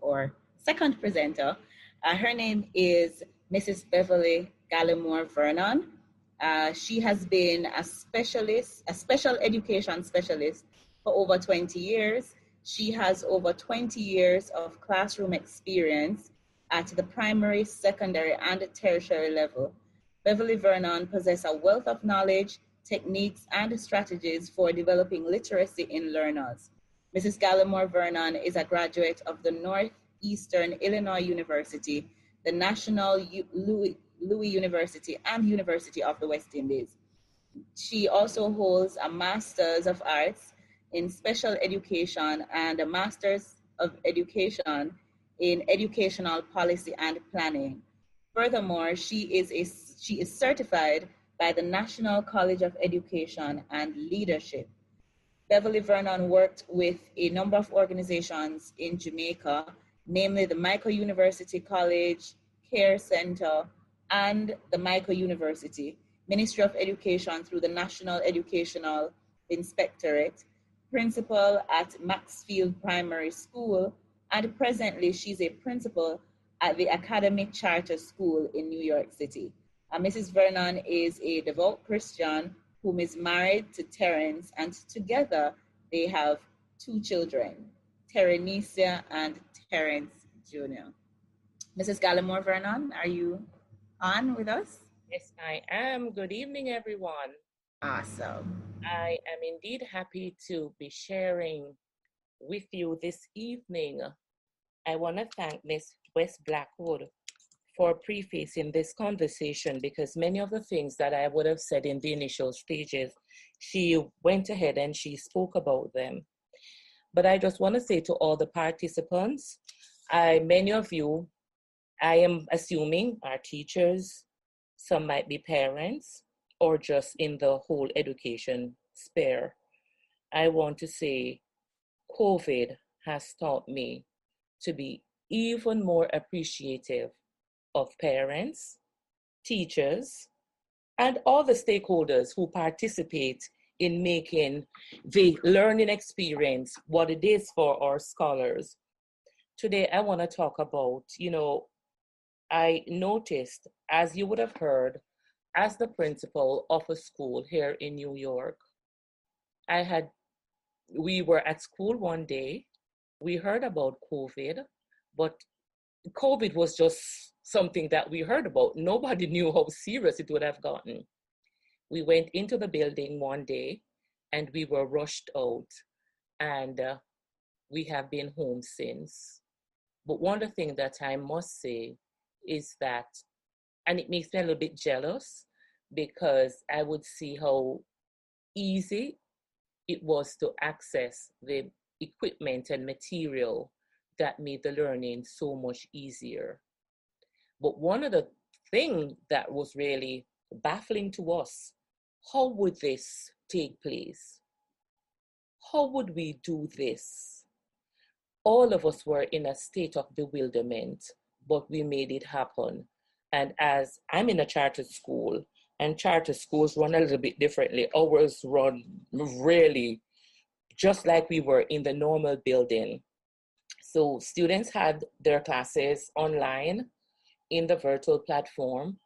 or second presenter. Uh, her name is Mrs. Beverly Gallimore Vernon. Uh, she has been a specialist, a special education specialist for over 20 years. She has over 20 years of classroom experience at the primary, secondary, and tertiary level. Beverly Vernon possesses a wealth of knowledge, techniques, and strategies for developing literacy in learners. Mrs. Gallimore Vernon is a graduate of the Northeastern Illinois University, the National U- Louis, Louis University, and University of the West Indies. She also holds a Master's of Arts in Special Education and a Master's of Education in Educational Policy and Planning. Furthermore, she is, a, she is certified by the National College of Education and Leadership Beverly Vernon worked with a number of organizations in Jamaica, namely the Mico University College, Care Center, and the Mico University, Ministry of Education through the National Educational Inspectorate, principal at Maxfield Primary School, and presently she's a principal at the Academic Charter School in New York City. Uh, Mrs. Vernon is a devout Christian whom is married to Terence, and together they have two children, Terenesia and Terence Jr. Mrs. Gallimore Vernon, are you on with us? Yes, I am. Good evening, everyone. Awesome. I am indeed happy to be sharing with you this evening. I want to thank Miss West Blackwood for prefacing this conversation because many of the things that I would have said in the initial stages, she went ahead and she spoke about them. But I just want to say to all the participants, I, many of you, I am assuming are teachers, some might be parents, or just in the whole education sphere. I want to say COVID has taught me to be even more appreciative of parents, teachers, and all the stakeholders who participate in making the learning experience what it is for our scholars. Today, I want to talk about, you know, I noticed, as you would have heard, as the principal of a school here in New York, I had, we were at school one day, we heard about COVID, but COVID was just something that we heard about. Nobody knew how serious it would have gotten. We went into the building one day and we were rushed out, and uh, we have been home since. But one of the things that I must say is that, and it makes me a little bit jealous because I would see how easy it was to access the equipment and material that made the learning so much easier. But one of the things that was really baffling to us, how would this take place? How would we do this? All of us were in a state of bewilderment, but we made it happen. And as I'm in a charter school, and charter schools run a little bit differently, ours run really just like we were in the normal building. So students had their classes online in the virtual platform.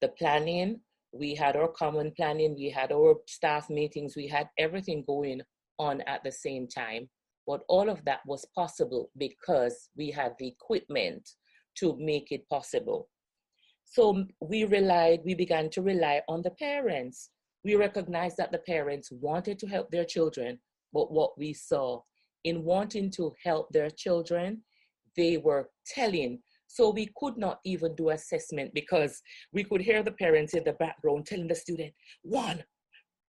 The planning, we had our common planning, we had our staff meetings, we had everything going on at the same time. But all of that was possible because we had the equipment to make it possible. So we relied, we began to rely on the parents. We recognized that the parents wanted to help their children, but what we saw in wanting to help their children, they were telling so we could not even do assessment because we could hear the parents in the background telling the student, one,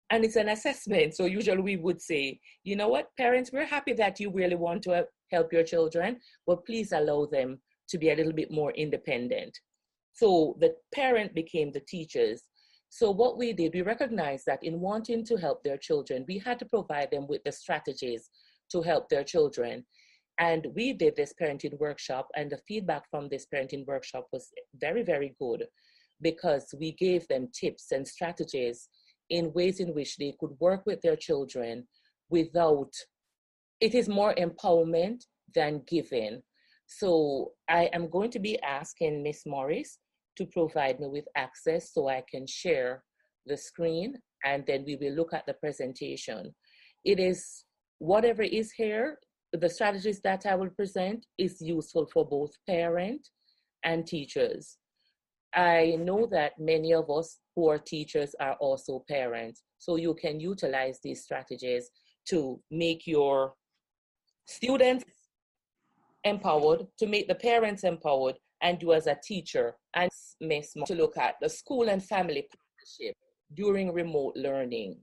and it's an assessment. So usually we would say, you know what, parents, we're happy that you really want to help your children, but please allow them to be a little bit more independent. So the parent became the teachers. So what we did, we recognized that in wanting to help their children, we had to provide them with the strategies to help their children. And we did this parenting workshop, and the feedback from this parenting workshop was very, very good because we gave them tips and strategies in ways in which they could work with their children without it is more empowerment than giving So I am going to be asking Miss Morris to provide me with access so I can share the screen and then we will look at the presentation. It is whatever is here, the strategies that I will present is useful for both parent and teachers. I know that many of us who are teachers are also parents, so you can utilize these strategies to make your students empowered, to make the parents empowered, and you as a teacher and Miss to look at the school and family partnership during remote learning.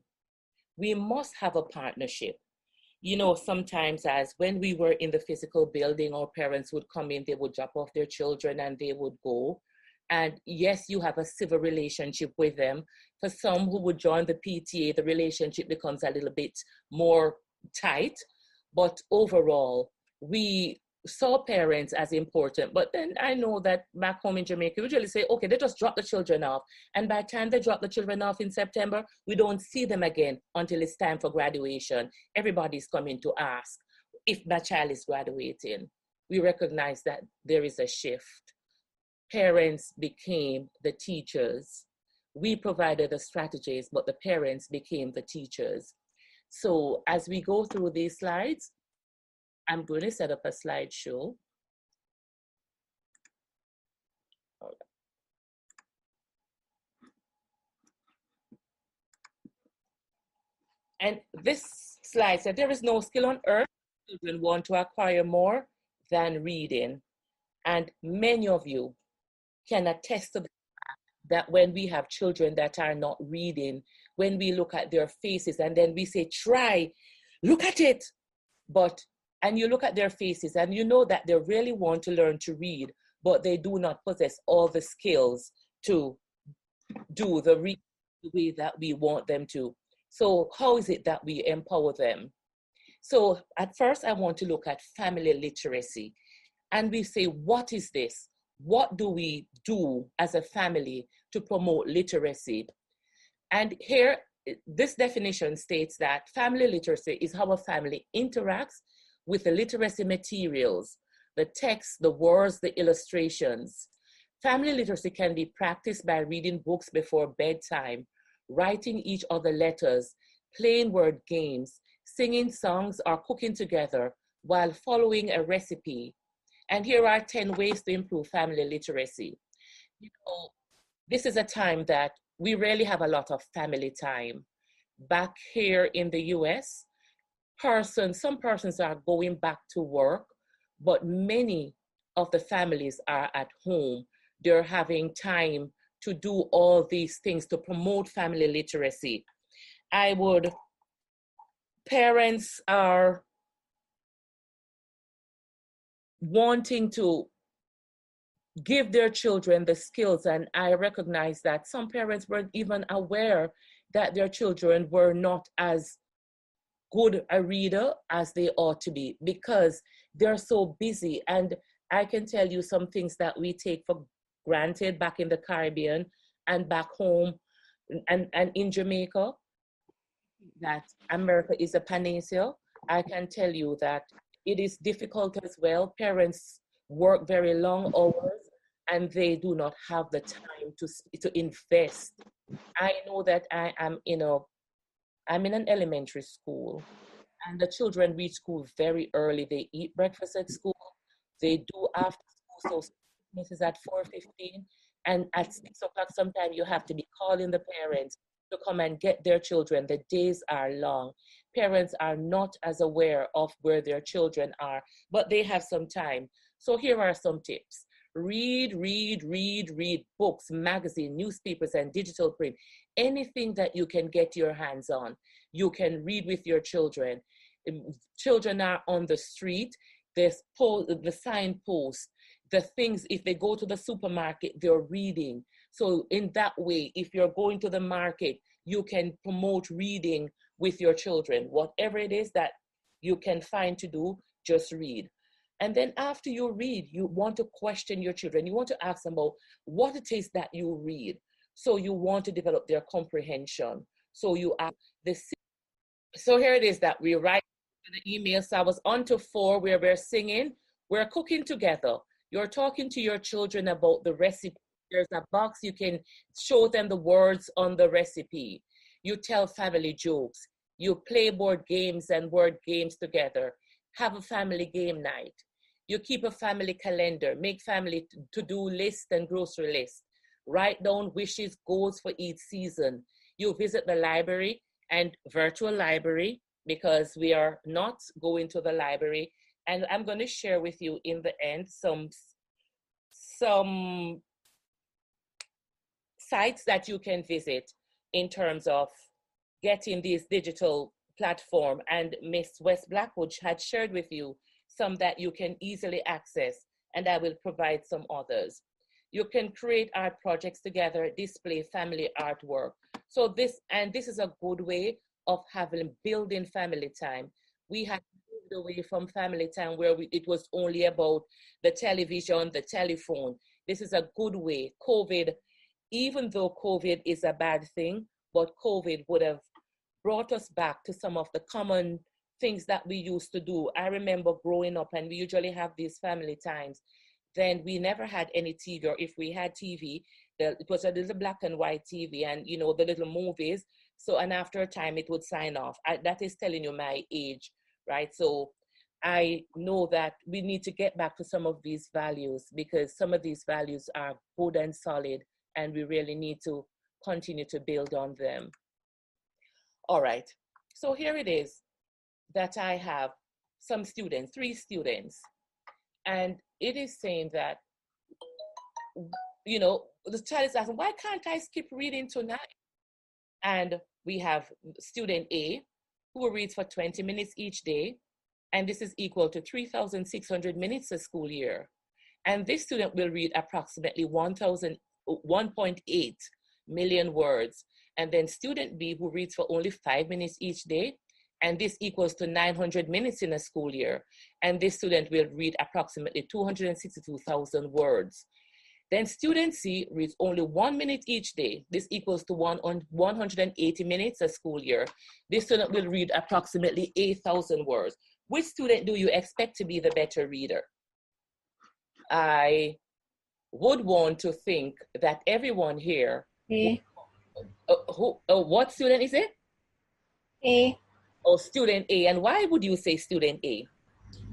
We must have a partnership. You know, sometimes as when we were in the physical building, our parents would come in, they would drop off their children and they would go. And yes, you have a civil relationship with them. For some who would join the PTA, the relationship becomes a little bit more tight. But overall, we saw parents as important. But then I know that back home in Jamaica, we usually say, okay, they just drop the children off. And by the time they drop the children off in September, we don't see them again until it's time for graduation. Everybody's coming to ask if my child is graduating. We recognize that there is a shift. Parents became the teachers. We provided the strategies, but the parents became the teachers. So as we go through these slides, I'm going to set up a slideshow. And this slide said there is no skill on earth children want to acquire more than reading. And many of you can attest to the fact that when we have children that are not reading, when we look at their faces and then we say, try, look at it. But and you look at their faces and you know that they really want to learn to read, but they do not possess all the skills to do the read the way that we want them to. So, how is it that we empower them? So, at first, I want to look at family literacy. And we say, what is this? What do we do as a family to promote literacy? And here, this definition states that family literacy is how a family interacts with the literacy materials, the text, the words, the illustrations. Family literacy can be practiced by reading books before bedtime, writing each other letters, playing word games, singing songs, or cooking together while following a recipe. And here are 10 ways to improve family literacy. You know, this is a time that we rarely have a lot of family time. Back here in the US, persons, some persons are going back to work, but many of the families are at home. They're having time to do all these things to promote family literacy. I would, parents are wanting to give their children the skills, and I recognize that some parents weren't even aware that their children were not as good a reader as they ought to be because they're so busy. And I can tell you some things that we take for granted back in the Caribbean and back home and, and in Jamaica that America is a panacea. I can tell you that it is difficult as well. Parents work very long hours and they do not have the time to, to invest. I know that I am in a I'm in an elementary school, and the children reach school very early. They eat breakfast at school. They do after school, so this is at 4.15. And at 6 o'clock, sometimes you have to be calling the parents to come and get their children. The days are long. Parents are not as aware of where their children are, but they have some time. So here are some tips. Read, read, read, read books, magazine, newspapers, and digital print anything that you can get your hands on. You can read with your children. Um, children are on the street, there's po- the signpost, the things, if they go to the supermarket, they're reading. So, in that way, if you're going to the market, you can promote reading with your children. Whatever it is that you can find to do, just read. And then after you read, you want to question your children. You want to ask them about what it is that you read. So you want to develop their comprehension. So you are the so here it is that we write the email. So I was on to four where we're singing. We're cooking together. You're talking to your children about the recipe. There's a box you can show them the words on the recipe. You tell family jokes. You play board games and word games together. Have a family game night. You keep a family calendar. Make family to do list and grocery list. Write down wishes, goals for each season. You visit the library and virtual library because we are not going to the library. And I'm going to share with you in the end some some sites that you can visit in terms of getting these digital platform. And Miss West Blackwood had shared with you some that you can easily access, and I will provide some others. You can create art projects together, display family artwork. So this, and this is a good way of having building family time. We have moved away from family time where we, it was only about the television, the telephone. This is a good way. COVID, even though COVID is a bad thing, but COVID would have brought us back to some of the common things that we used to do. I remember growing up, and we usually have these family times. Then we never had any TV, or if we had TV, the, it was a little black and white TV, and you know the little movies so, and after a time, it would sign off. I, that is telling you my age, right? So, I know that we need to get back to some of these values because some of these values are good and solid, and we really need to continue to build on them. All right, so here it is that I have some students, three students, and it is saying that, you know, the child is asking, why can't I skip reading tonight? And we have student A, who reads for 20 minutes each day, and this is equal to 3,600 minutes a school year. And this student will read approximately 1,000, 1.8 million words. And then student B, who reads for only five minutes each day, and this equals to 900 minutes in a school year. And this student will read approximately 262,000 words. Then student C reads only one minute each day. This equals to one on 180 minutes a school year. This student will read approximately 8,000 words. Which student do you expect to be the better reader? I would want to think that everyone here. A. Uh, who, uh, what student is it? A. Oh, student A. And why would you say student A?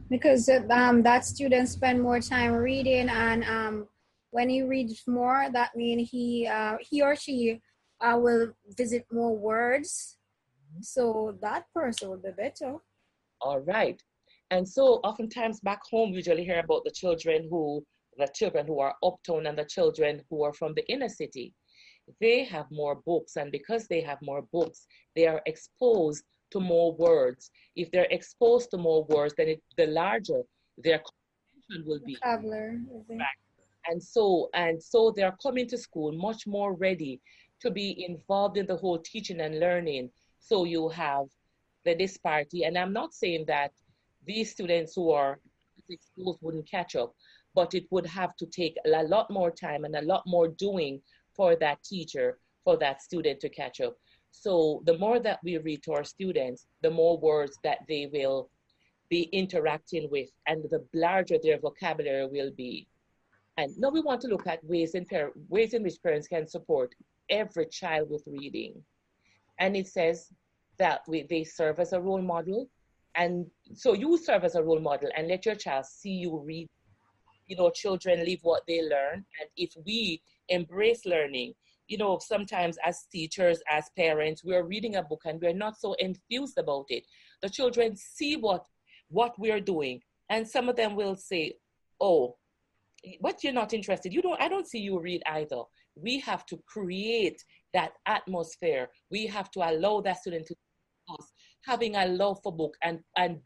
Because um, that student spend more time reading and um, when he reads more, that means he uh, he or she uh, will visit more words. So that person will be better. All right. And so oftentimes back home, we usually hear about the children who, the children who are uptown and the children who are from the inner city. They have more books, and because they have more books, they are exposed to more words. If they're exposed to more words, then it, the larger their comprehension will be. Vocabulary and so and so they're coming to school much more ready to be involved in the whole teaching and learning so you have the disparity and i'm not saying that these students who are exposed wouldn't catch up but it would have to take a lot more time and a lot more doing for that teacher for that student to catch up so the more that we read to our students the more words that they will be interacting with and the larger their vocabulary will be and now we want to look at ways in, par- ways in which parents can support every child with reading. And it says that we, they serve as a role model. And so you serve as a role model and let your child see you read. You know, children live what they learn. And if we embrace learning, you know, sometimes as teachers, as parents, we're reading a book and we're not so enthused about it. The children see what what we're doing. And some of them will say, oh, but you're not interested. You don't i don't see you read either. We have to create that atmosphere. We have to allow that student to us. Having a love for book and and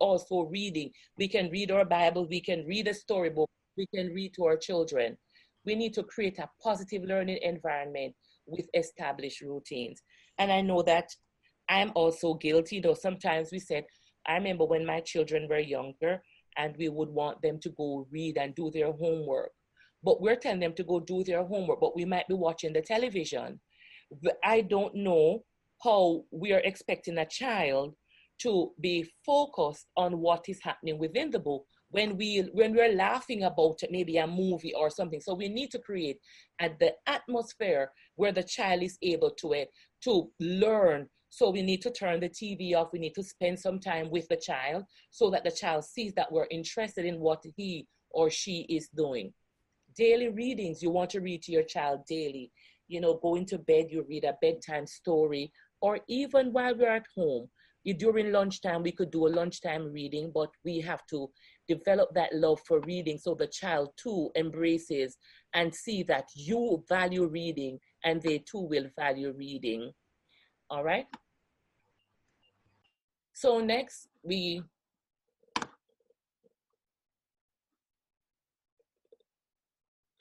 also reading. We can read our bible. We can read a storybook. We can read to our children we need to create a positive learning environment with established routines and i know that i'm also guilty though sometimes we said i remember when my children were younger and we would want them to go read and do their homework. But we're telling them to go do their homework, but we might be watching the television. I don't know how we are expecting a child to be focused on what is happening within the book, when we when we're laughing about maybe a movie or something. So we need to create at the atmosphere where the child is able to it to learn. So we need to turn the tv off. We need to spend some time with the child so that the child sees that we're interested in what he or she is doing. Daily readings you want to read to your child daily. You know going to bed you read a bedtime story. Or even while we're at home during lunchtime we could do a lunchtime reading but we have to develop that love for reading so the child too embraces and see that you value reading and they too will value reading. All right? So next we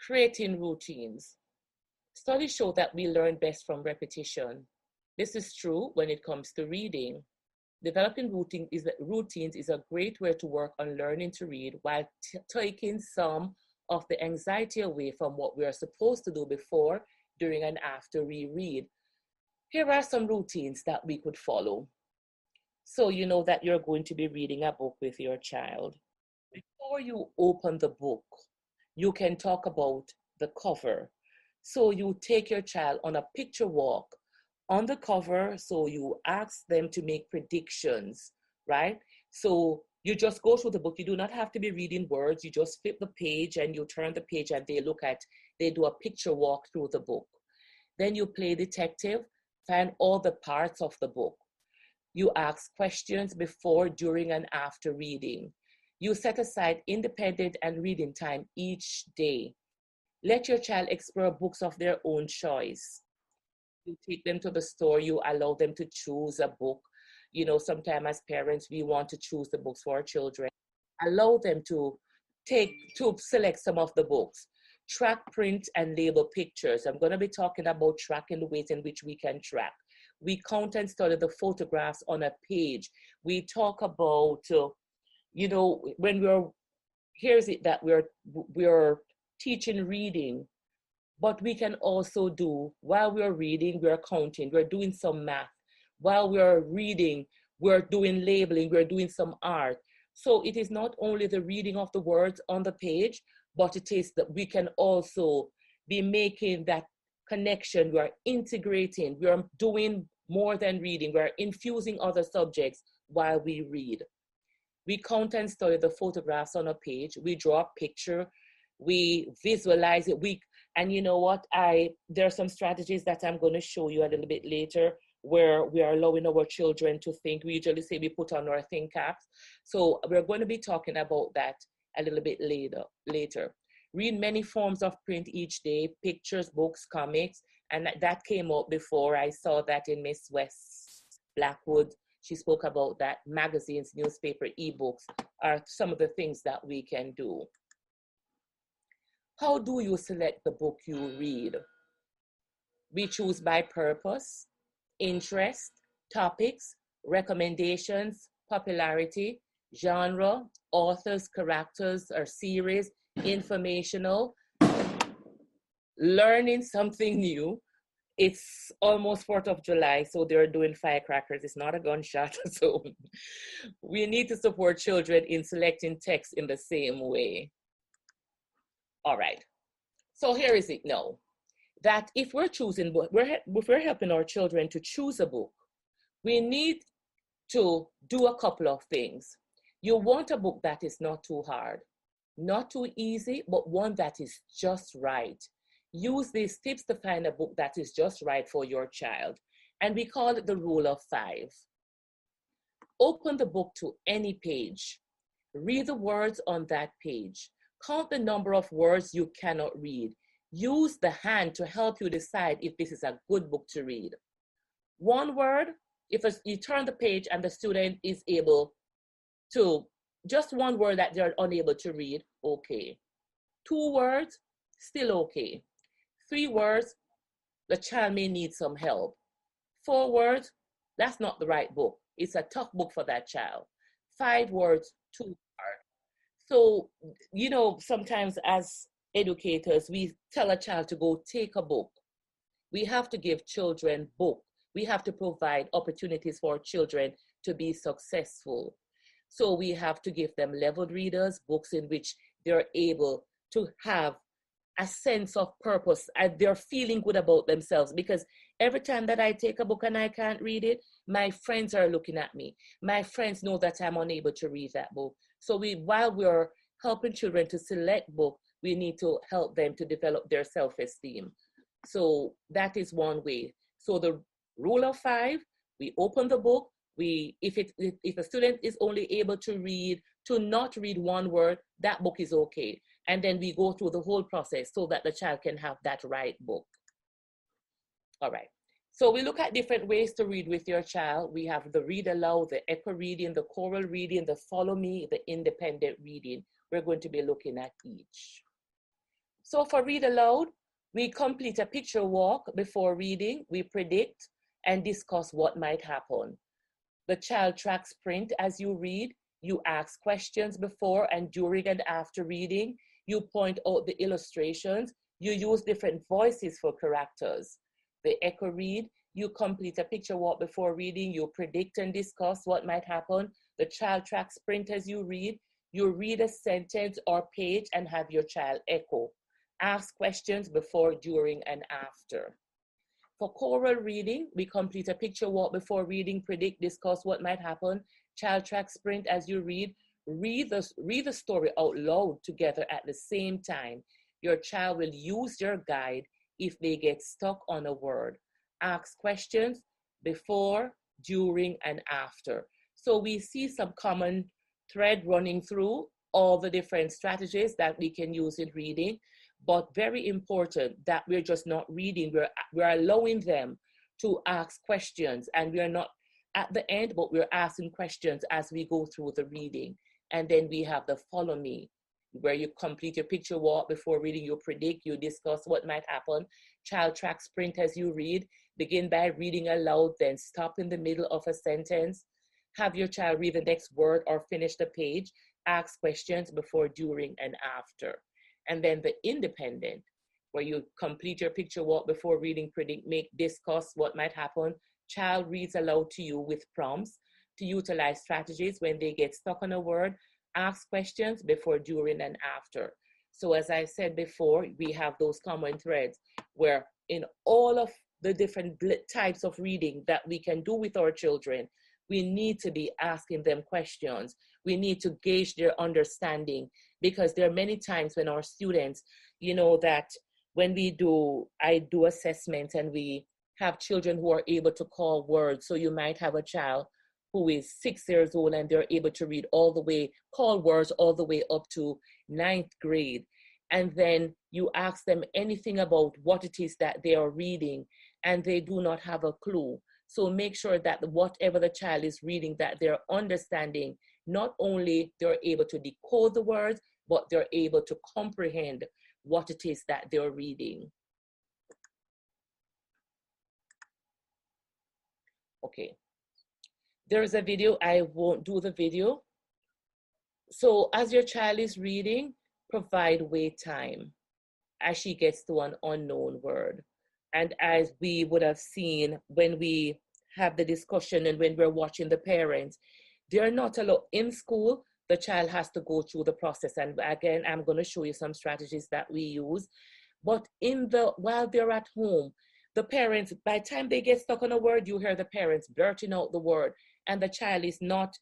creating routines. Studies show that we learn best from repetition. This is true when it comes to reading Developing routine is, routines is a great way to work on learning to read while t- taking some of the anxiety away from what we are supposed to do before, during, and after we read. Here are some routines that we could follow. So you know that you're going to be reading a book with your child. Before you open the book, you can talk about the cover. So you take your child on a picture walk on the cover. So you ask them to make predictions, right? So you just go through the book. You do not have to be reading words. You just flip the page and you turn the page and they look at, they do a picture walk through the book. Then you play detective, find all the parts of the book. You ask questions before, during, and after reading. You set aside independent and reading time each day. Let your child explore books of their own choice you take them to the store, you allow them to choose a book. You know, sometimes as parents, we want to choose the books for our children. Allow them to take, to select some of the books. Track, print, and label pictures. I'm going to be talking about tracking the ways in which we can track. We count and study the photographs on a page. We talk about, uh, you know, when we're, here's it that we're, we're teaching reading but we can also do, while we're reading, we're counting, we're doing some math. While we're reading, we're doing labeling, we're doing some art. So it is not only the reading of the words on the page, but it is that we can also be making that connection. We're integrating, we're doing more than reading, we're infusing other subjects while we read. We count and study the photographs on a page, we draw a picture, we visualize it, we and you know what? I there are some strategies that I'm going to show you a little bit later where we are allowing our children to think. We usually say we put on our think caps. So we're going to be talking about that a little bit later. Later, read many forms of print each day: pictures, books, comics, and that came up before. I saw that in Miss West Blackwood. She spoke about that. Magazines, newspaper, ebooks are some of the things that we can do. How do you select the book you read? We choose by purpose, interest, topics, recommendations, popularity, genre, authors, characters or series, informational, learning something new. It's almost 4th of July, so they're doing firecrackers. It's not a gunshot. So we need to support children in selecting text in the same way. All right. So here is it now that if we're choosing, we're, if we're helping our children to choose a book, we need to do a couple of things. You want a book that is not too hard, not too easy, but one that is just right. Use these tips to find a book that is just right for your child. And we call it the rule of five. Open the book to any page. Read the words on that page. Count the number of words you cannot read. Use the hand to help you decide if this is a good book to read. One word, if you turn the page and the student is able to, just one word that they're unable to read, okay. Two words, still okay. Three words, the child may need some help. Four words, that's not the right book. It's a tough book for that child. Five words, too so, you know, sometimes as educators, we tell a child to go take a book. We have to give children book. We have to provide opportunities for children to be successful. So we have to give them leveled readers, books in which they're able to have a sense of purpose and they're feeling good about themselves because every time that I take a book and I can't read it, my friends are looking at me. My friends know that I'm unable to read that book. So we while we're helping children to select book, we need to help them to develop their self-esteem. So that is one way. So the rule of five, we open the book, we if it if a student is only able to read to not read one word, that book is okay. And then we go through the whole process so that the child can have that right book. All right. So we look at different ways to read with your child. We have the read aloud, the echo reading, the choral reading, the follow me, the independent reading. We're going to be looking at each. So for read aloud, we complete a picture walk before reading. We predict and discuss what might happen. The child tracks print as you read. You ask questions before and during and after reading. You point out the illustrations. You use different voices for characters the echo read. You complete a picture walk before reading. You predict and discuss what might happen. The child tracks print as you read. You read a sentence or page and have your child echo. Ask questions before, during, and after. For choral reading, we complete a picture walk before reading, predict, discuss what might happen. Child track sprint as you read. Read the, read the story out loud together at the same time. Your child will use your guide if they get stuck on a word. Ask questions before, during, and after. So we see some common thread running through all the different strategies that we can use in reading, but very important that we're just not reading, we're, we're allowing them to ask questions and we're not at the end, but we're asking questions as we go through the reading. And then we have the follow me, where you complete your picture walk before reading, you predict, you discuss what might happen. Child track sprint as you read. Begin by reading aloud, then stop in the middle of a sentence. Have your child read the next word or finish the page. Ask questions before, during, and after. And then the independent, where you complete your picture walk before reading, predict, make, discuss what might happen. Child reads aloud to you with prompts to utilize strategies when they get stuck on a word ask questions before, during, and after. So as I said before, we have those common threads where in all of the different types of reading that we can do with our children, we need to be asking them questions. We need to gauge their understanding because there are many times when our students, you know, that when we do, I do assessments and we have children who are able to call words. So you might have a child who is six years old and they're able to read all the way, call words all the way up to ninth grade. And then you ask them anything about what it is that they are reading, and they do not have a clue. So make sure that whatever the child is reading, that they're understanding, not only they're able to decode the words, but they're able to comprehend what it is that they're reading. Okay, there is a video, I won't do the video. So as your child is reading, provide wait time as she gets to an unknown word. And as we would have seen when we have the discussion and when we're watching the parents, they're not allowed in school, the child has to go through the process. And again, I'm going to show you some strategies that we use. But in the while they're at home, the parents, by the time they get stuck on a word, you hear the parents blurting out the word and the child is not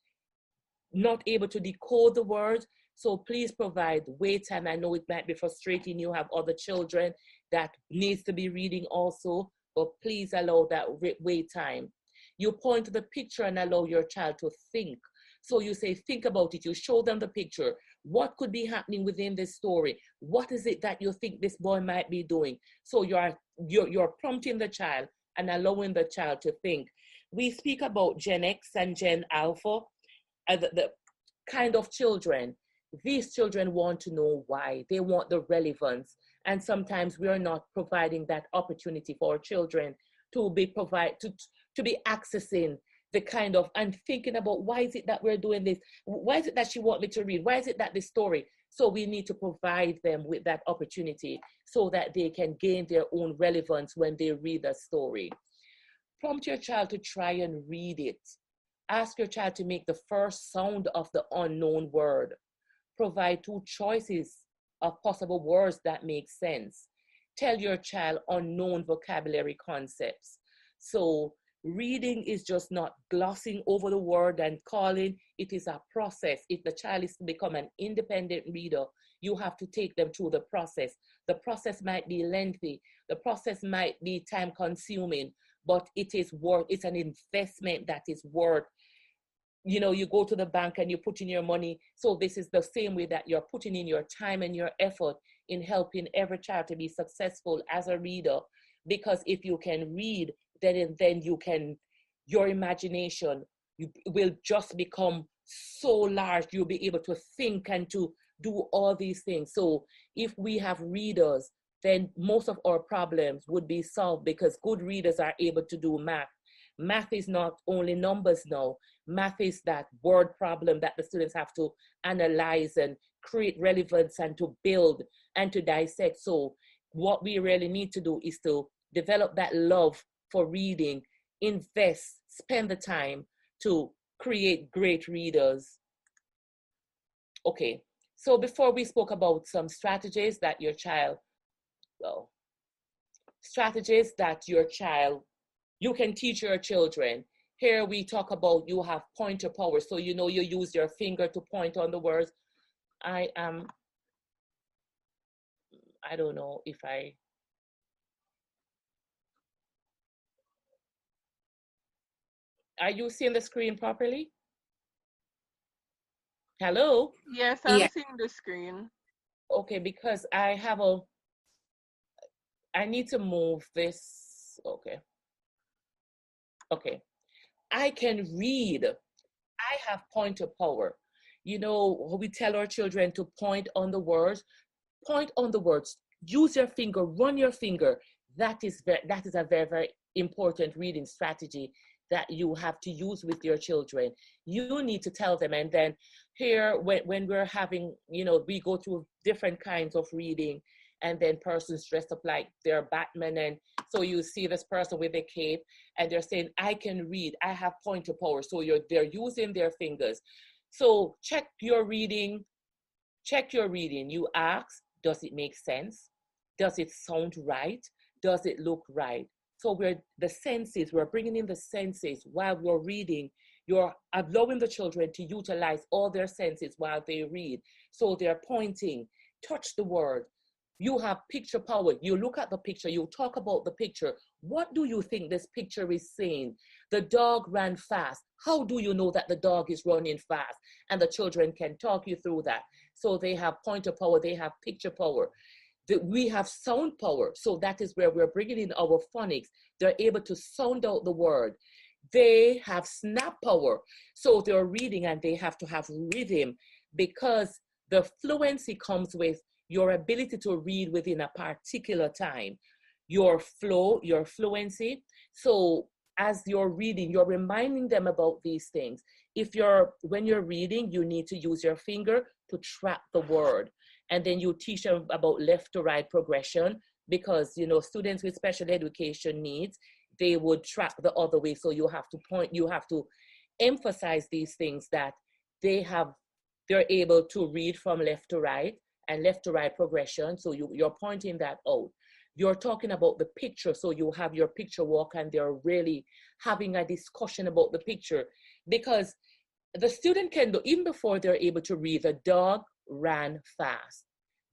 not able to decode the words. So please provide wait time. I know it might be frustrating. You have other children that needs to be reading also but please allow that wait time. You point to the picture and allow your child to think. So you say think about it. You show them the picture. What could be happening within this story? What is it that you think this boy might be doing? So you're you're, you're prompting the child and allowing the child to think we speak about Gen X and Gen Alpha, uh, the, the kind of children. These children want to know why. They want the relevance. And sometimes we are not providing that opportunity for children to be provide to, to be accessing the kind of and thinking about why is it that we're doing this? Why is it that she want me to read? Why is it that this story? So we need to provide them with that opportunity so that they can gain their own relevance when they read a story prompt your child to try and read it Ask your child to make the first sound of the unknown word. Provide two choices of possible words that make sense. Tell your child unknown vocabulary concepts. So reading is just not glossing over the word and calling it is a process if the child is to become an independent reader you have to take them through the process the process might be lengthy the process might be time consuming but it is worth it's an investment that is worth. You know you go to the bank and you put in your money. So this is the same way that you're putting in your time and your effort in helping every child to be successful as a reader. Because if you can read then then you can your imagination you will just become so large. You'll be able to think and to do all these things. So if we have readers then most of our problems would be solved because good readers are able to do math. Math is not only numbers now. Math is that word problem that the students have to analyze and create relevance and to build and to dissect. So what we really need to do is to develop that love for reading, invest, spend the time to create great readers. Okay, so before we spoke about some strategies that your child, well, strategies that your child, you can teach your children. Here we talk about you have pointer power, so you know you use your finger to point on the words. I am, I don't know if I Are you seeing the screen properly? Hello? Yes, I'm yeah. seeing the screen. Okay, because I have a, I need to move this. Okay. Okay. I can read. I have pointer power. You know, we tell our children to point on the words, point on the words, use your finger, run your finger. That is very, that is a very, very important reading strategy that you have to use with your children. You need to tell them. And then here, when, when we're having, you know, we go through different kinds of reading and then persons dressed up like they're Batman. And so you see this person with a cape and they're saying, I can read, I have pointer power. So you're, they're using their fingers. So check your reading, check your reading. You ask, does it make sense? Does it sound right? Does it look right? So we're the senses, we're bringing in the senses while we're reading. You're allowing the children to utilize all their senses while they read. So they're pointing, touch the word. You have picture power. You look at the picture, you talk about the picture. What do you think this picture is saying? The dog ran fast. How do you know that the dog is running fast? And the children can talk you through that. So they have pointer power, they have picture power that we have sound power. So that is where we're bringing in our phonics. They're able to sound out the word. They have snap power. So they're reading and they have to have rhythm because the fluency comes with your ability to read within a particular time, your flow, your fluency. So as you're reading, you're reminding them about these things. If you're, when you're reading, you need to use your finger to track the word and then you teach them about left to right progression because you know students with special education needs they would track the other way so you have to point you have to emphasize these things that they have they're able to read from left to right and left to right progression so you, you're pointing that out you're talking about the picture so you have your picture walk and they're really having a discussion about the picture because the student can do even before they're able to read the dog ran fast.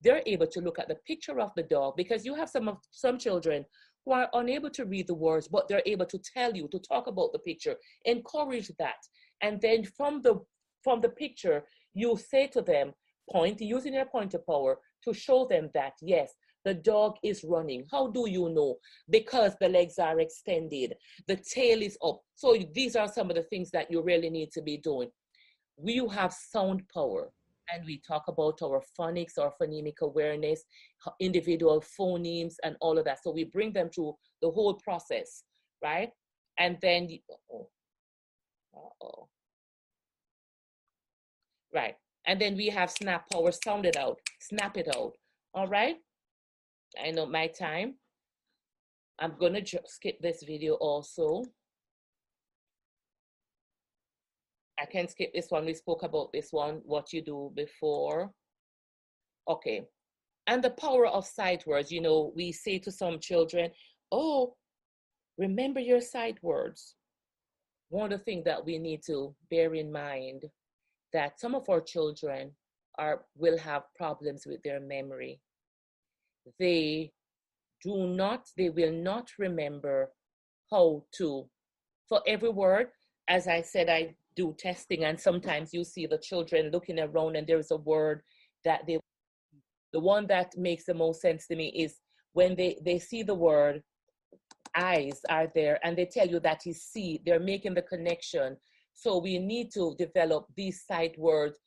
They're able to look at the picture of the dog because you have some of some children who are unable to read the words, but they're able to tell you to talk about the picture. Encourage that, and then from the from the picture, you say to them, point using your pointer power to show them that yes, the dog is running. How do you know? Because the legs are extended, the tail is up. So these are some of the things that you really need to be doing. We have sound power and we talk about our phonics or phonemic awareness, individual phonemes, and all of that. So we bring them through the whole process, right? And then, oh, oh, right. And then we have snap power, sound it out, snap it out. All right. I know my time. I'm gonna skip this video also. I can skip this one. We spoke about this one, what you do before. Okay. And the power of sight words. You know, we say to some children, oh, remember your sight words. One of the things that we need to bear in mind that some of our children are will have problems with their memory. They do not, they will not remember how to, for every word, as I said, I do testing and sometimes you see the children looking around and there's a word that they the one that makes the most sense to me is when they they see the word eyes are there and they tell you that is see they're making the connection so we need to develop these sight words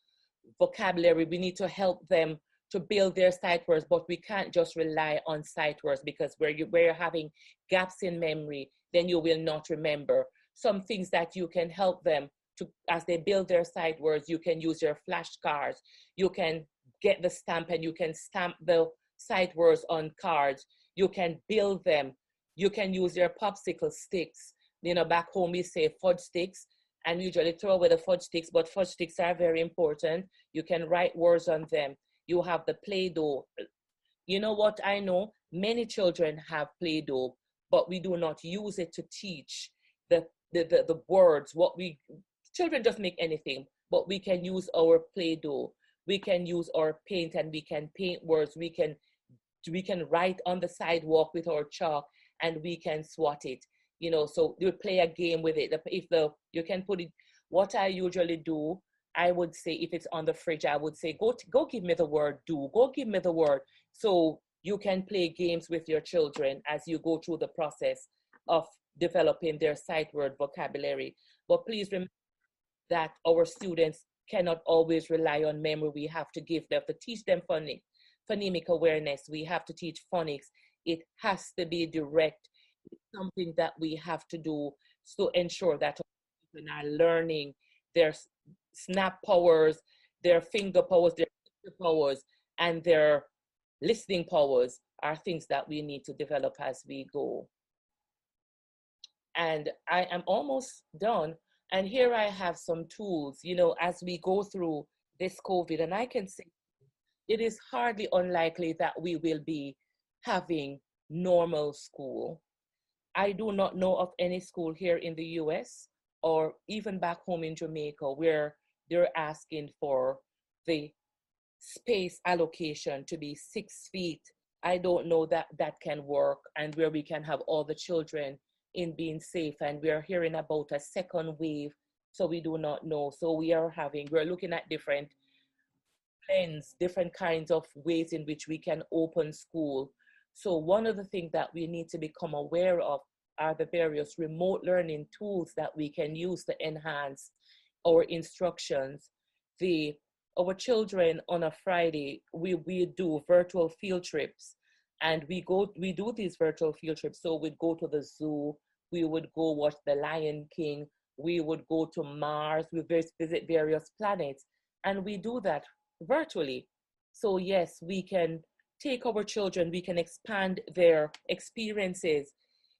vocabulary. We need to help them to build their sight words but we can't just rely on sight words because where you where you're having gaps in memory then you will not remember. Some things that you can help them to as they build their sight words you can use your flashcards. You can get the stamp and you can stamp the sight words on cards. You can build them. You can use your popsicle sticks. You know back home we say fudge sticks and usually throw away the fudge sticks but fudge sticks are very important. You can write words on them. You have the play-doh. You know what? I know many children have play-doh but we do not use it to teach the the, the, the words what we children just make anything, but we can use our Play-Doh, we can use our paint and we can paint words, we can we can write on the sidewalk with our chalk and we can swat it. You know, so you play a game with it. If the you can put it what I usually do, I would say if it's on the fridge, I would say go go give me the word do, go give me the word. So you can play games with your children as you go through the process of developing their sight word vocabulary. But please remember that our students cannot always rely on memory. We have to give them, to teach them phonics, phonemic awareness. We have to teach phonics. It has to be direct. Something that we have to do to ensure that children are learning their snap powers, their finger powers, their powers, and their listening powers are things that we need to develop as we go. And I am almost done. And here I have some tools, you know, as we go through this COVID, and I can say it is hardly unlikely that we will be having normal school. I do not know of any school here in the US or even back home in Jamaica where they're asking for the space allocation to be six feet. I don't know that that can work and where we can have all the children in being safe and we are hearing about a second wave so we do not know so we are having we're looking at different plans different kinds of ways in which we can open school so one of the things that we need to become aware of are the various remote learning tools that we can use to enhance our instructions. The our children on a friday we we do virtual field trips. And we go we do these virtual field trips. So we'd go to the zoo we would go watch the lion king we would go to mars we visit various planets. And we do that virtually. So yes we can take our children we can expand their experiences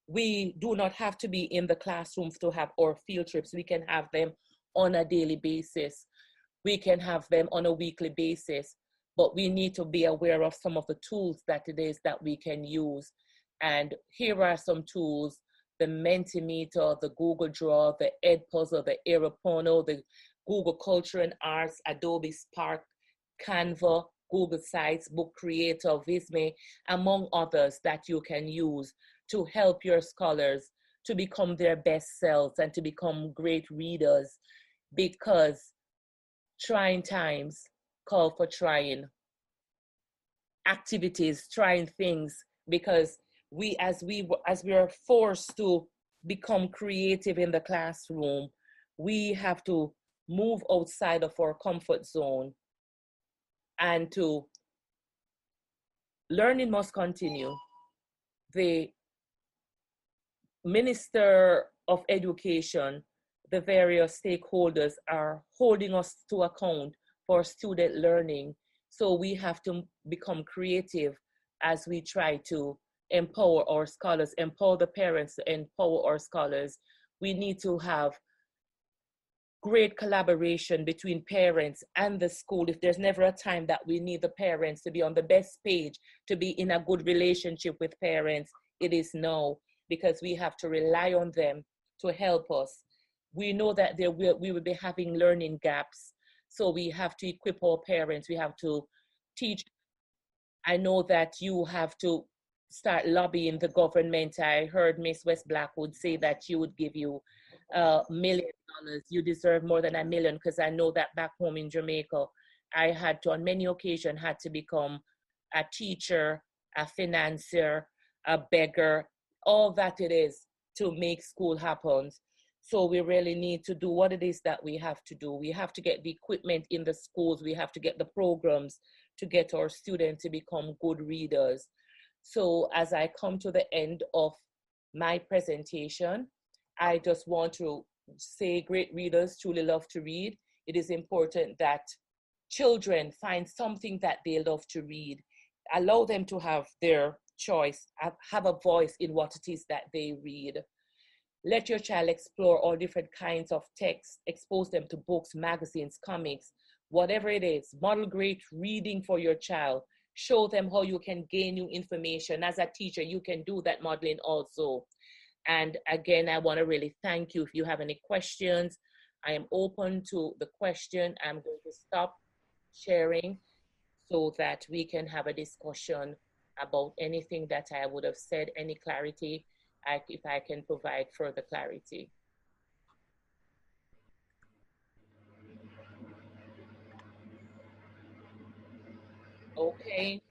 we do not have to be in the classroom to have our field trips. We can have them on a daily basis. We can have them on a weekly basis. But we need to be aware of some of the tools that it is that we can use. And here are some tools the Mentimeter, the Google Draw, the Edpuzzle, the Aeropono, the Google Culture and Arts, Adobe Spark, Canva, Google Sites, Book Creator, Visme, among others that you can use to help your scholars to become their best selves and to become great readers because trying times call for trying activities, trying things, because we as we as we are forced to become creative in the classroom, we have to move outside of our comfort zone and to learning must continue. The Minister of Education, the various stakeholders are holding us to account for student learning. So we have to become creative as we try to empower our scholars, empower the parents, empower our scholars. We need to have great collaboration between parents and the school. If there's never a time that we need the parents to be on the best page, to be in a good relationship with parents, it is now because we have to rely on them to help us. We know that there will, we will be having learning gaps, so we have to equip our parents. We have to teach. I know that you have to start lobbying the government. I heard Miss West Blackwood say that she would give you a million dollars. You deserve more than a million because I know that back home in Jamaica, I had to, on many occasions, had to become a teacher, a financier, a beggar, all that it is to make school happen. So we really need to do what it is that we have to do. We have to get the equipment in the schools. We have to get the programs to get our students to become good readers. So as I come to the end of my presentation, I just want to say great readers truly love to read. It is important that children find something that they love to read. Allow them to have their choice, have a voice in what it is that they read. Let your child explore all different kinds of texts, expose them to books, magazines, comics, whatever it is. Model great reading for your child. Show them how you can gain new information. As a teacher, you can do that modeling also. And again, I want to really thank you. If you have any questions, I am open to the question. I'm going to stop sharing so that we can have a discussion about anything that I would have said, any clarity, I, if I can provide further clarity. Okay.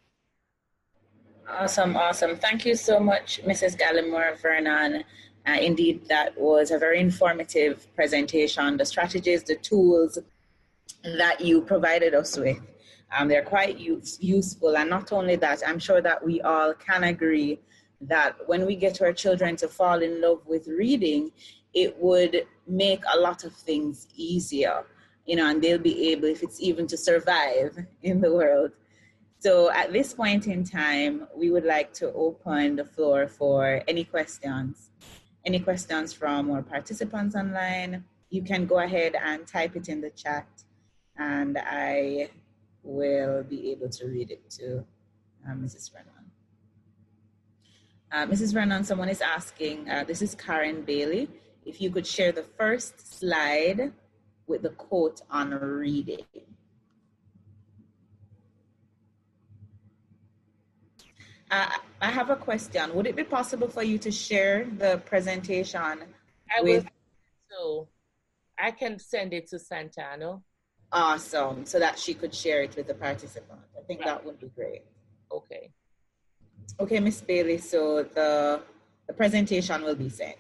Awesome, awesome. Thank you so much, Mrs. Gallimore Vernon. Uh, indeed, that was a very informative presentation. The strategies, the tools that you provided us with, um, they're quite use, useful. And not only that, I'm sure that we all can agree that when we get our children to fall in love with reading, it would make a lot of things easier, you know, and they'll be able, if it's even to survive in the world. So at this point in time, we would like to open the floor for any questions. Any questions from our participants online, you can go ahead and type it in the chat and I will be able to read it to uh, Mrs. Vernon. Uh, Mrs. Vernon, someone is asking, uh, this is Karen Bailey, if you could share the first slide with the quote on reading. Uh, I have a question. Would it be possible for you to share the presentation? I with... will. So I can send it to Santana. Awesome. So that she could share it with the participant. I think right. that would be great. Okay. Okay, Miss Bailey. So the the presentation will be sent.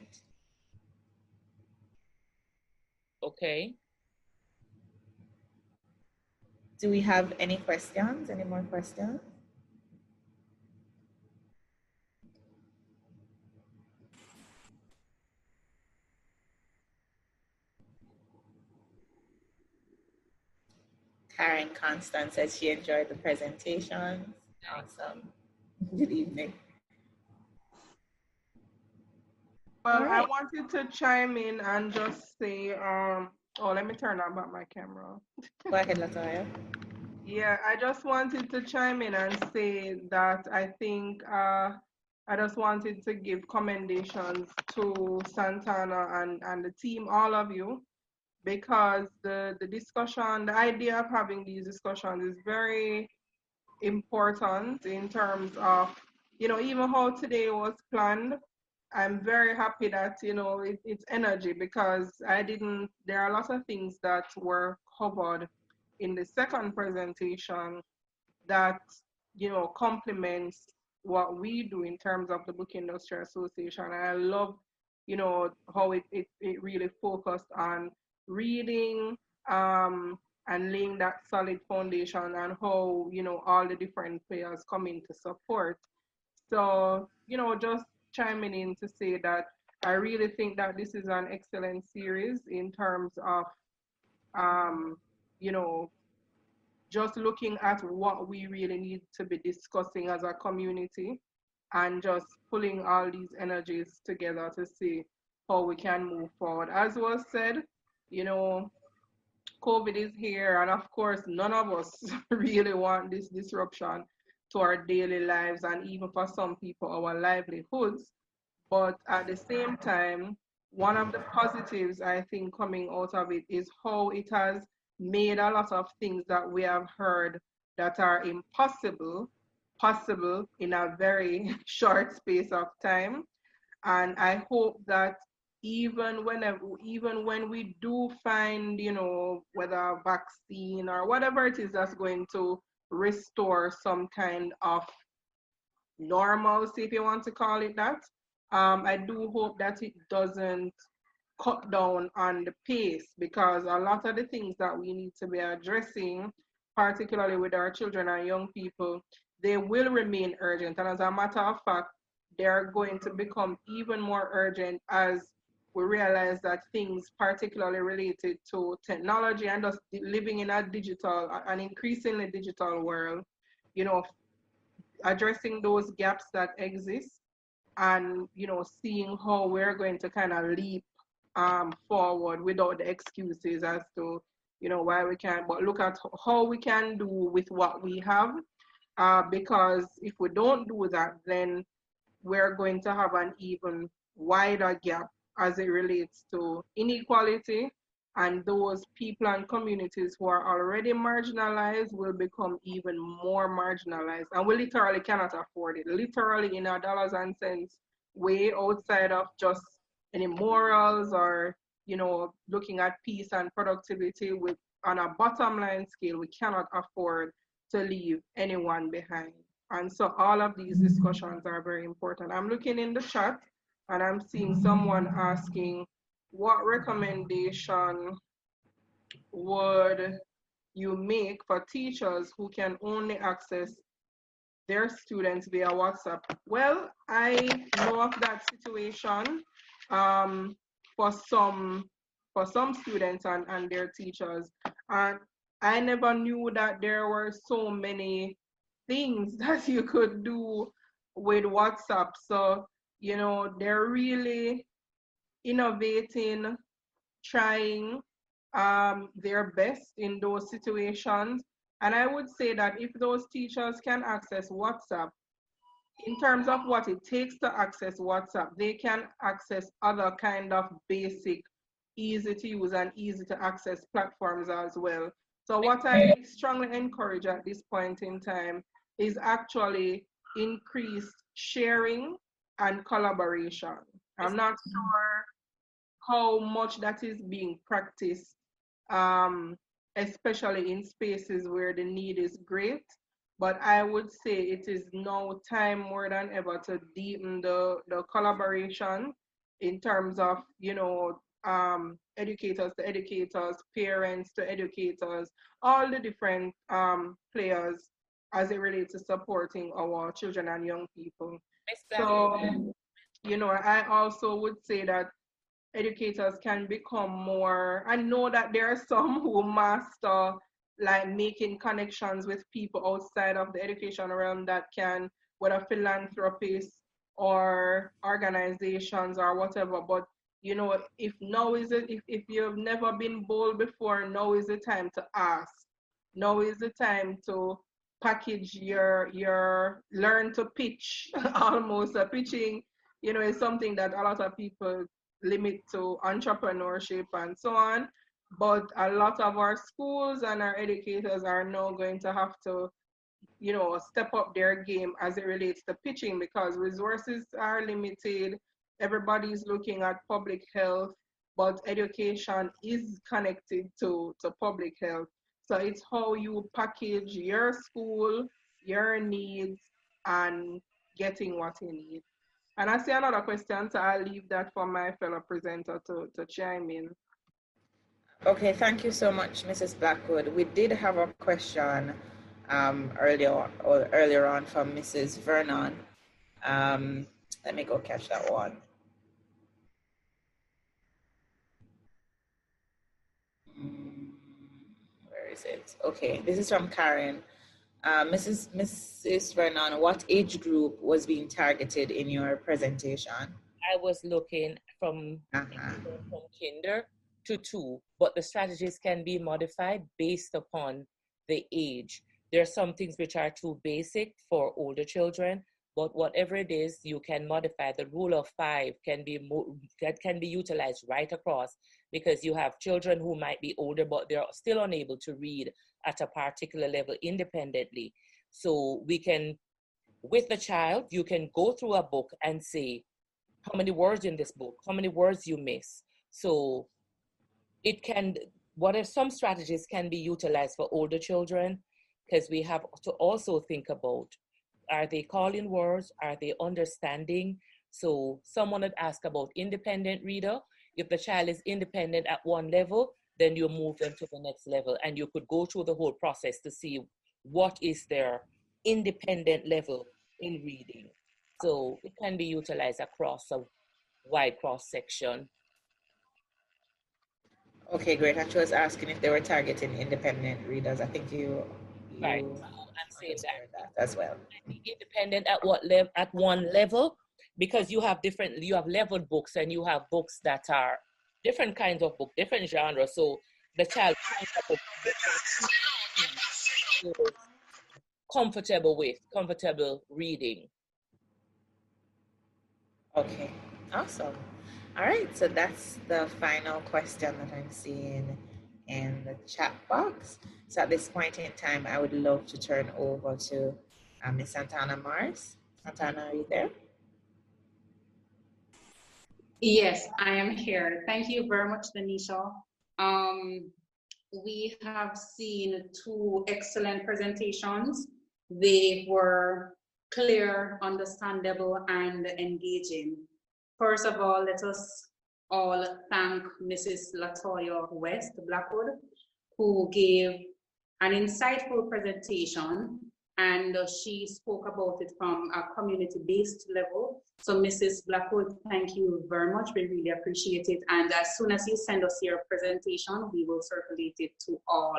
Okay. Do we have any questions? Any more questions? Karen Constance says she enjoyed the presentation. Awesome. Good evening. Well, right. I wanted to chime in and just say, um, oh, let me turn on back my camera. Go ahead, Latoya. Yeah, I just wanted to chime in and say that I think uh, I just wanted to give commendations to Santana and, and the team, all of you, because the, the discussion, the idea of having these discussions is very important in terms of, you know, even how today was planned. I'm very happy that, you know, it, it's energy because I didn't, there are a lot of things that were covered in the second presentation that, you know, complements what we do in terms of the Book Industry Association. And I love, you know, how it, it, it really focused on reading um, and laying that solid foundation and how you know all the different players come in to support. So you know, just chiming in to say that I really think that this is an excellent series in terms of um, you know just looking at what we really need to be discussing as a community and just pulling all these energies together to see how we can move forward. As was said, you know, COVID is here, and of course, none of us really want this disruption to our daily lives and even for some people, our livelihoods. But at the same time, one of the positives I think coming out of it is how it has made a lot of things that we have heard that are impossible possible in a very short space of time. And I hope that even whenever even when we do find, you know, whether a vaccine or whatever it is that's going to restore some kind of normalcy, if you want to call it that, um, I do hope that it doesn't cut down on the pace because a lot of the things that we need to be addressing, particularly with our children and young people, they will remain urgent. And as a matter of fact, they're going to become even more urgent as we realize that things particularly related to technology and us living in a digital, an increasingly digital world, you know, addressing those gaps that exist and, you know, seeing how we're going to kind of leap um, forward without the excuses as to, you know, why we can't, but look at how we can do with what we have. Uh, because if we don't do that, then we're going to have an even wider gap as it relates to inequality and those people and communities who are already marginalized will become even more marginalized and we literally cannot afford it literally in our dollars and cents way outside of just any morals or you know looking at peace and productivity with on a bottom line scale we cannot afford to leave anyone behind. And so all of these discussions are very important. I'm looking in the chat and I'm seeing someone asking what recommendation would you make for teachers who can only access their students via WhatsApp? Well, I know of that situation um, for some for some students and, and their teachers. And I never knew that there were so many things that you could do with WhatsApp. So, you know, they're really innovating, trying um, their best in those situations. And I would say that if those teachers can access WhatsApp, in terms of what it takes to access WhatsApp, they can access other kind of basic, easy to use and easy to access platforms as well. So what I strongly encourage at this point in time is actually increased sharing and collaboration. I'm not sure how much that is being practiced, um, especially in spaces where the need is great. But I would say it is now time more than ever to deepen the, the collaboration in terms of, you know, um, educators to educators, parents to educators, all the different um, players as it relates to supporting our children and young people. So, you know, I also would say that educators can become more, I know that there are some who master like making connections with people outside of the education realm that can, whether philanthropists or organizations or whatever, but you know, if now is it, if, if you've never been bold before, now is the time to ask. Now is the time to package your, your learn to pitch almost. A pitching, you know, is something that a lot of people limit to entrepreneurship and so on. But a lot of our schools and our educators are now going to have to, you know, step up their game as it relates to pitching because resources are limited everybody's looking at public health, but education is connected to, to public health. So it's how you package your school, your needs, and getting what you need. And I see another question, so I'll leave that for my fellow presenter to, to chime in. Okay, thank you so much, Mrs. Blackwood. We did have a question um, earlier, or earlier on from Mrs. Vernon. Um, let me go catch that one. Where is it? Okay, this is from Karen. Uh, Mrs. Mrs. Vernon, what age group was being targeted in your presentation? I was looking from uh-huh. from kinder to two, but the strategies can be modified based upon the age. There are some things which are too basic for older children, but whatever it is, you can modify. The rule of five can be mo- that can be utilized right across because you have children who might be older, but they're still unable to read at a particular level independently. So we can, with the child, you can go through a book and say, how many words in this book? How many words you miss? So it can, what if some strategies can be utilized for older children? Because we have to also think about, are they calling words? Are they understanding? So someone had asked about independent reader. If the child is independent at one level, then you move them to the next level and you could go through the whole process to see what is their independent level in reading. So it can be utilized across a wide cross section. Okay, great. Actually, I was asking if they were targeting independent readers. I think you, you right. I'm that. that as well. Independent at what level? At one level, because you have different. You have leveled books, and you have books that are different kinds of book, different genres. So the child comfortable with, comfortable reading. Okay, awesome. All right, so that's the final question that I'm seeing in the chat box. So at this point in time, I would love to turn over to uh, Miss Santana Mars. Santana, are you there? Yes, I am here. Thank you very much, Denisha. Um, we have seen two excellent presentations. They were clear, understandable, and engaging. First of all, let us all thank Mrs. Latoya West Blackwood, who gave an insightful presentation and she spoke about it from a community-based level. So Mrs. Blackwood, thank you very much. We really appreciate it. And as soon as you send us your presentation, we will circulate it to all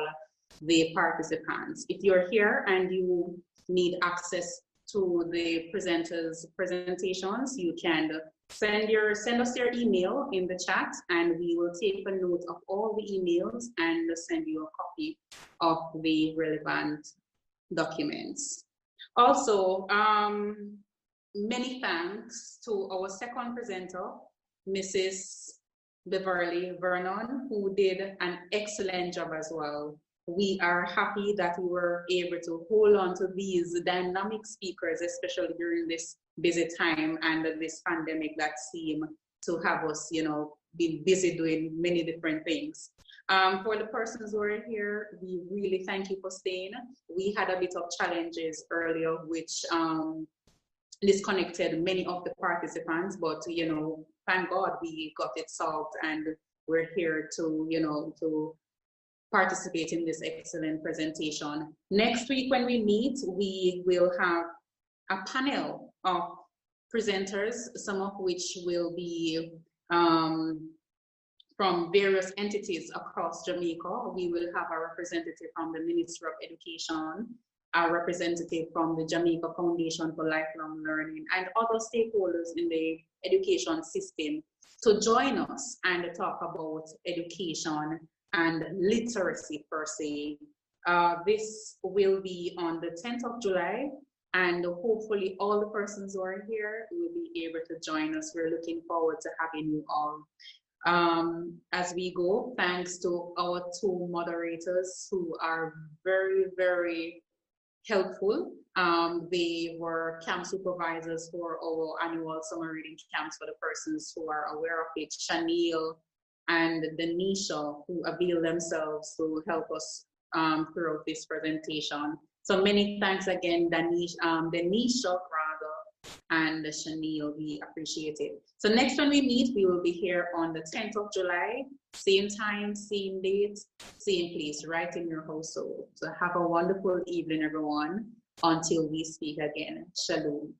the participants. If you're here and you need access to the presenters' presentations, you can send your send us your email in the chat and we will take a note of all the emails and send you a copy of the relevant documents. Also, um, many thanks to our second presenter, Mrs. Beverly Vernon, who did an excellent job as well. We are happy that we were able to hold on to these dynamic speakers, especially during this busy time and this pandemic that seem to have us, you know, been busy doing many different things. Um, for the persons who are here, we really thank you for staying. We had a bit of challenges earlier, which um, disconnected many of the participants, but you know, thank God we got it solved and we're here to, you know, to participate in this excellent presentation. Next week when we meet, we will have a panel of presenters, some of which will be um, from various entities across Jamaica. We will have a representative from the Ministry of Education, a representative from the Jamaica Foundation for Lifelong Learning, and other stakeholders in the education system to join us and talk about education and literacy per se. Uh, this will be on the 10th of July, and hopefully all the persons who are here will be able to join us. We're looking forward to having you all um, as we go, thanks to our two moderators who are very, very helpful. Um, they were camp supervisors for our annual summer reading camps for the persons who are aware of it, Chanel and Denisha, who avail themselves to help us um, throughout this presentation. So many thanks again, Danish, um, Denisha, and Chanel. We appreciate it. So next time we meet, we will be here on the 10th of July, same time, same date, same place, right in your household. So have a wonderful evening, everyone, until we speak again. Shalom.